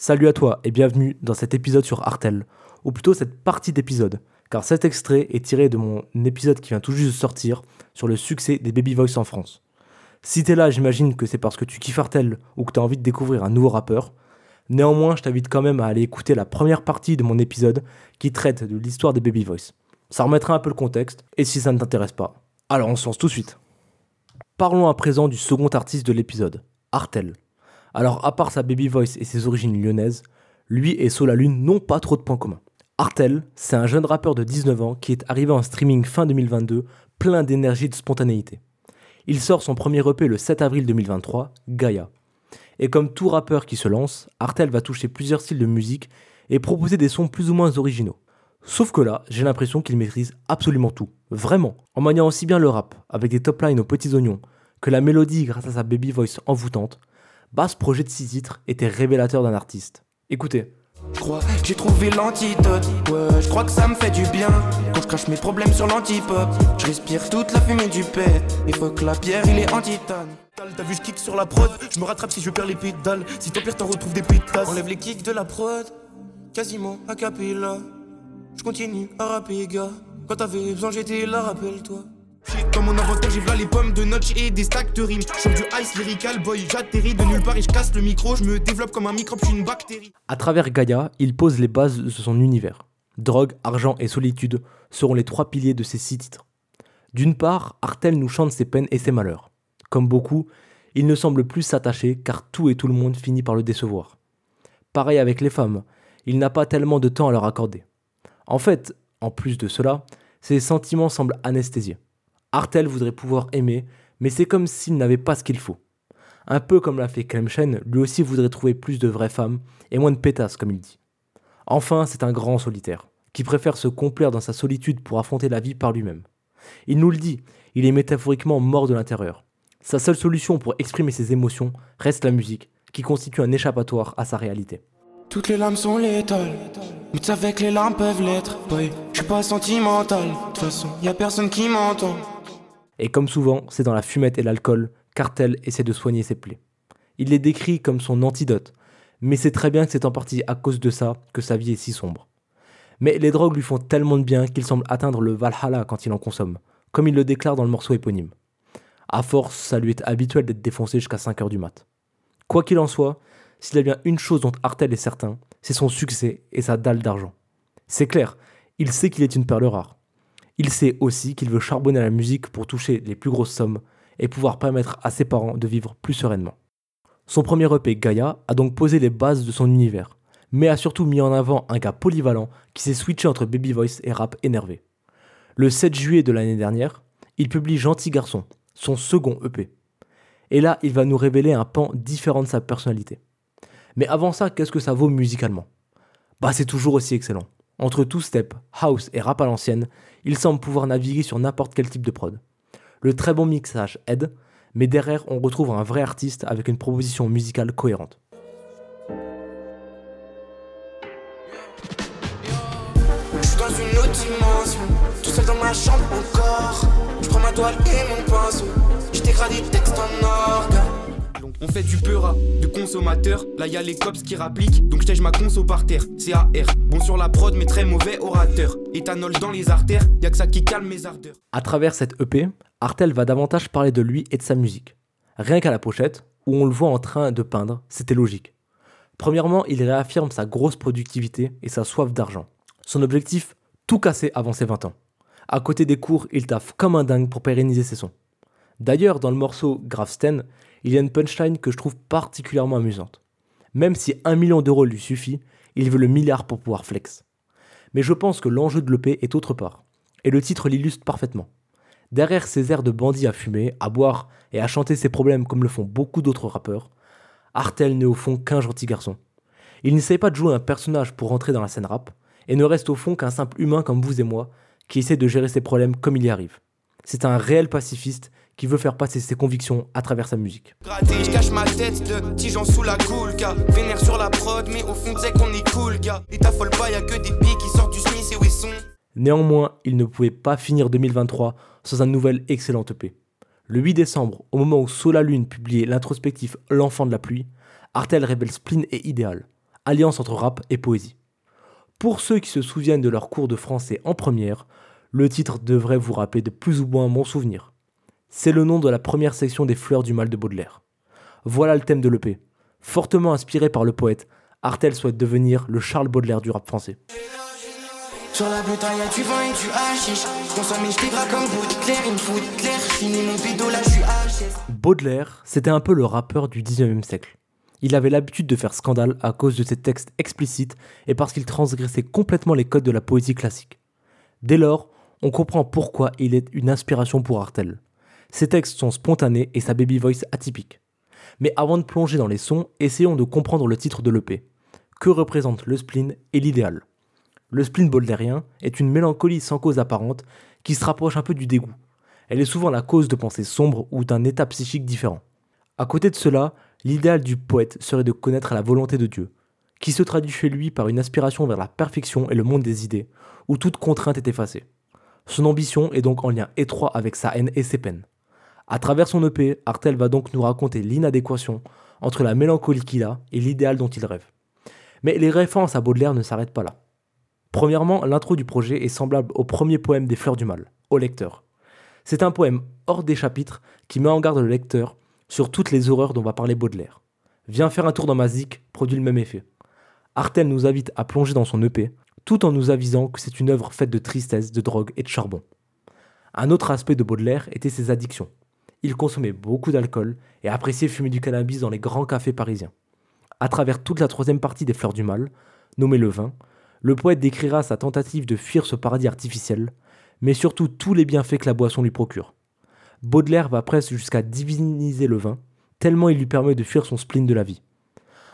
Salut à toi et bienvenue dans cet épisode sur Artel, ou plutôt cette partie d'épisode, car cet extrait est tiré de mon épisode qui vient tout juste de sortir sur le succès des Baby Voice en France. Si t'es là, j'imagine que c'est parce que tu kiffes Artel ou que t'as envie de découvrir un nouveau rappeur. Néanmoins, je t'invite quand même à aller écouter la première partie de mon épisode qui traite de l'histoire des Baby Voice. Ça remettra un peu le contexte, et si ça ne t'intéresse pas, alors on se lance tout de suite. Parlons à présent du second artiste de l'épisode, Artel. Alors, à part sa baby voice et ses origines lyonnaises, lui et Solalune n'ont pas trop de points communs. Artel, c'est un jeune rappeur de 19 ans qui est arrivé en streaming fin 2022, plein d'énergie et de spontanéité. Il sort son premier EP le 7 avril 2023, Gaia. Et comme tout rappeur qui se lance, Artel va toucher plusieurs styles de musique et proposer des sons plus ou moins originaux. Sauf que là, j'ai l'impression qu'il maîtrise absolument tout. Vraiment. En maniant aussi bien le rap, avec des top lines aux petits oignons, que la mélodie grâce à sa baby voice envoûtante, bah, ce projet de 6 titres était révélateur d'un artiste. Écoutez. Je crois que j'ai trouvé l'antidote. Ouais, je crois que ça me fait du bien. Quand je cache mes problèmes sur l'antipop, je respire toute la fumée du. Il faut que la pierre, il est antitane. T'as vu, je kick sur la prod. Je me rattrape si je perds les pédales. Si ton pire t'en retrouve des pétasses. Enlève les kicks de la prod. Quasiment a cappella. Je continue à rapper, gars. Quand t'avais besoin, j'étais là, rappelle-toi. Comme mon de notch et des stacks de rimes. Du ice lyrical boy, j'atterris de nulle part et je le micro. Je me développe comme un je une bactérie. À travers Gaia, il pose les bases de son univers. Drogue, argent et solitude seront les trois piliers de ses six titres. D'une part, Artel nous chante ses peines et ses malheurs. Comme beaucoup, il ne semble plus s'attacher car tout et tout le monde finit par le décevoir. Pareil avec les femmes, il n'a pas tellement de temps à leur accorder. En fait, en plus de cela, ses sentiments semblent anesthésiés. Artel voudrait pouvoir aimer, mais c'est comme s'il n'avait pas ce qu'il faut. Un peu comme l'a fait Clemchen, lui aussi voudrait trouver plus de vraies femmes et moins de pétasses, comme il dit. Enfin, c'est un grand solitaire, qui préfère se complaire dans sa solitude pour affronter la vie par lui-même. Il nous le dit, il est métaphoriquement mort de l'intérieur. Sa seule solution pour exprimer ses émotions reste la musique, qui constitue un échappatoire à sa réalité. Toutes les lames sont létales, mais tu que les larmes peuvent l'être, boy. Je suis pas sentimental, de toute façon, y personne qui m'entend. Et comme souvent, c'est dans la fumette et l'alcool qu'Artel essaie de soigner ses plaies. Il les décrit comme son antidote, mais c'est très bien que c'est en partie à cause de ça que sa vie est si sombre. Mais les drogues lui font tellement de bien qu'il semble atteindre le Valhalla quand il en consomme, comme il le déclare dans le morceau éponyme. À force, ça lui est habituel d'être défoncé jusqu'à 5h du mat. Quoi qu'il en soit, s'il y a bien une chose dont Artel est certain, c'est son succès et sa dalle d'argent. C'est clair, il sait qu'il est une perle rare. Il sait aussi qu'il veut charbonner la musique pour toucher les plus grosses sommes et pouvoir permettre à ses parents de vivre plus sereinement. Son premier EP Gaia a donc posé les bases de son univers, mais a surtout mis en avant un gars polyvalent qui s'est switché entre baby voice et rap énervé. Le 7 juillet de l'année dernière, il publie Gentil Garçon, son second EP. Et là, il va nous révéler un pan différent de sa personnalité. Mais avant ça, qu'est-ce que ça vaut musicalement? Bah c'est toujours aussi excellent. Entre two-step, house et rap à l'ancienne, il semble pouvoir naviguer sur n'importe quel type de prod. Le très bon mixage aide, mais derrière on retrouve un vrai artiste avec une proposition musicale cohérente. On fait du peura de consommateur. Là y a les cops qui rappliquent, donc je ma conso par terre. CAR, bon sur la prod, mais très mauvais orateur. Éthanol dans les artères, y a que ça qui calme mes ardeurs. À travers cette EP, Artel va davantage parler de lui et de sa musique. Rien qu'à la pochette, où on le voit en train de peindre, c'était logique. Premièrement, il réaffirme sa grosse productivité et sa soif d'argent. Son objectif, tout casser avant ses 20 ans. À côté des cours, il taffe comme un dingue pour pérenniser ses sons. D'ailleurs, dans le morceau Gravsten, il y a une punchline que je trouve particulièrement amusante. Même si un million d'euros lui suffit, il veut le milliard pour pouvoir flex. Mais je pense que l'enjeu de l'EP est autre part, et le titre l'illustre parfaitement. Derrière ses airs de bandit à fumer, à boire et à chanter ses problèmes comme le font beaucoup d'autres rappeurs, Artel n'est au fond qu'un gentil garçon. Il n'essaye pas de jouer un personnage pour rentrer dans la scène rap, et ne reste au fond qu'un simple humain comme vous et moi, qui essaie de gérer ses problèmes comme il y arrive. C'est un réel pacifiste qui veut faire passer ses convictions à travers sa musique. je cache ma tête de petits gens sous la cool, gars. Vénère sur la prod, mais au fond, c'est qu'on est cool, gars. Et t'affole pas, y'a que des billes qui sortent du Smith et Wesson. Néanmoins, il ne pouvait pas finir 2023 sans un nouvel excellent EP. Le 8 décembre, au moment où Sola Lune publiait l'introspectif L'enfant de la pluie, Artel révèle Spleen et Idéal. alliance entre rap et poésie. Pour ceux qui se souviennent de leur cours de français en première, le titre devrait vous rappeler de plus ou moins mon souvenir. C'est le nom de la première section des Fleurs du Mal de Baudelaire. Voilà le thème de l'EP. Fortement inspiré par le poète, Artel souhaite devenir le Charles Baudelaire du rap français. Sur la bouteille, tu vends et tu hachiches. Consomme je comme bout clair, il me fout clair. Finis mon bidon, là je suis Baudelaire, c'était un peu le rappeur du 19e siècle. Il avait l'habitude de faire scandale à cause de ses textes explicites et parce qu'il transgressait complètement les codes de la poésie classique. Dès lors, on comprend pourquoi il est une inspiration pour Artel. Ses textes sont spontanés et sa baby voice atypique. Mais avant de plonger dans les sons, essayons de comprendre le titre de l'EP. Que représente le spleen et l'idéal? Le spleen baudelairien est une mélancolie sans cause apparente qui se rapproche un peu du dégoût. Elle est souvent la cause de pensées sombres ou d'un état psychique différent. À côté de cela, l'idéal du poète serait de connaître la volonté de Dieu, qui se traduit chez lui par une aspiration vers la perfection et le monde des idées, où toute contrainte est effacée. Son ambition est donc en lien étroit avec sa haine et ses peines. À travers son EP, Artel va donc nous raconter l'inadéquation entre la mélancolie qu'il a et l'idéal dont il rêve. Mais les références à Baudelaire ne s'arrêtent pas là. Premièrement, l'intro du projet est semblable au premier poème des Fleurs du Mal, au lecteur. C'est un poème hors des chapitres qui met en garde le lecteur sur toutes les horreurs dont va parler Baudelaire. Viens faire un tour dans ma zik produit le même effet. Artel nous invite à plonger dans son EP, tout en nous avisant que c'est une œuvre faite de tristesse, de drogue et de charbon. Un autre aspect de Baudelaire était ses addictions il consommait beaucoup d'alcool et appréciait fumer du cannabis dans les grands cafés parisiens. À travers toute la troisième partie des Fleurs du Mal, nommée le vin, le poète décrira sa tentative de fuir ce paradis artificiel, mais surtout tous les bienfaits que la boisson lui procure. Baudelaire va presque jusqu'à diviniser le vin, tellement il lui permet de fuir son spleen de la vie.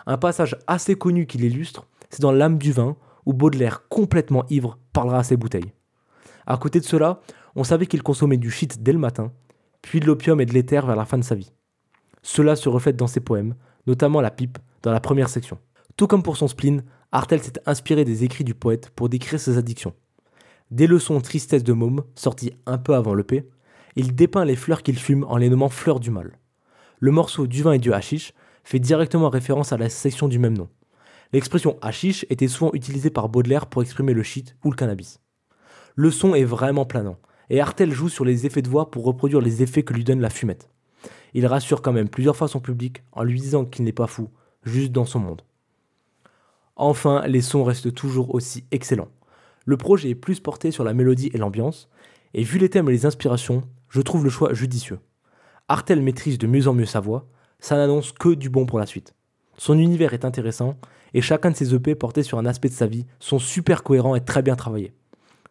Un passage assez connu qui l'illustre, c'est dans L'âme du vin, où Baudelaire, complètement ivre, parlera à ses bouteilles. À côté de cela, on savait qu'il consommait du shit dès le matin, puis de l'opium et de l'éther vers la fin de sa vie. Cela se reflète dans ses poèmes, notamment la pipe, dans la première section. Tout comme pour son spleen, Artel s'est inspiré des écrits du poète pour décrire ses addictions. Des leçons Tristesse de môme, sorties un peu avant l'EP, il dépeint les fleurs qu'il fume en les nommant fleurs du mal. Le morceau Du vin et du hashish fait directement référence à la section du même nom. L'expression hashish était souvent utilisée par Baudelaire pour exprimer le shit ou le cannabis. Le son est vraiment planant, et Artel joue sur les effets de voix pour reproduire les effets que lui donne la fumette. Il rassure quand même plusieurs fois son public en lui disant qu'il n'est pas fou, juste dans son monde. Enfin, les sons restent toujours aussi excellents. Le projet est plus porté sur la mélodie et l'ambiance, et vu les thèmes et les inspirations, je trouve le choix judicieux. Artel maîtrise de mieux en mieux sa voix, ça n'annonce que du bon pour la suite. Son univers est intéressant, et chacun de ses EP portés sur un aspect de sa vie sont super cohérents et très bien travaillés.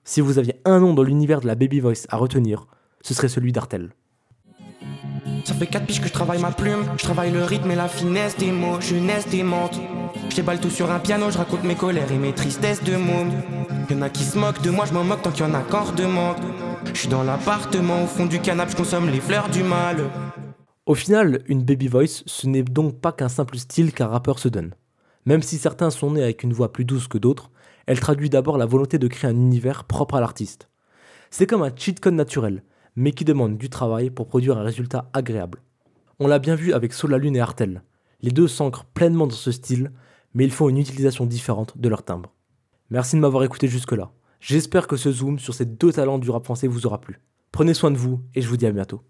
Si vous aviez un nom dans l'univers de la baby voice à retenir, ce serait celui d'Artel. Ça fait 4 piges que je travaille ma plume, je travaille le rythme et la finesse des mots, jeunesse des mentes. Je déballe tout sur un piano, je raconte mes colères et mes tristesses de môme. Y'en a qui se moquent de moi, je m'en moque tant qu'il y en a encore de manque. Je suis dans l'appartement, au fond du canapé, je consomme les fleurs du mal. Au final, une baby voice, ce n'est donc pas qu'un simple style qu'un rappeur se donne. Même si certains sont nés avec une voix plus douce que d'autres, elle traduit d'abord la volonté de créer un univers propre à l'artiste. C'est comme un cheat code naturel, mais qui demande du travail pour produire un résultat agréable. On l'a bien vu avec Solalune et Artel. Les deux s'ancrent pleinement dans ce style, mais ils font une utilisation différente de leur timbre. Merci de m'avoir écouté jusque-là. J'espère que ce zoom sur ces deux talents du rap français vous aura plu. Prenez soin de vous et je vous dis à bientôt.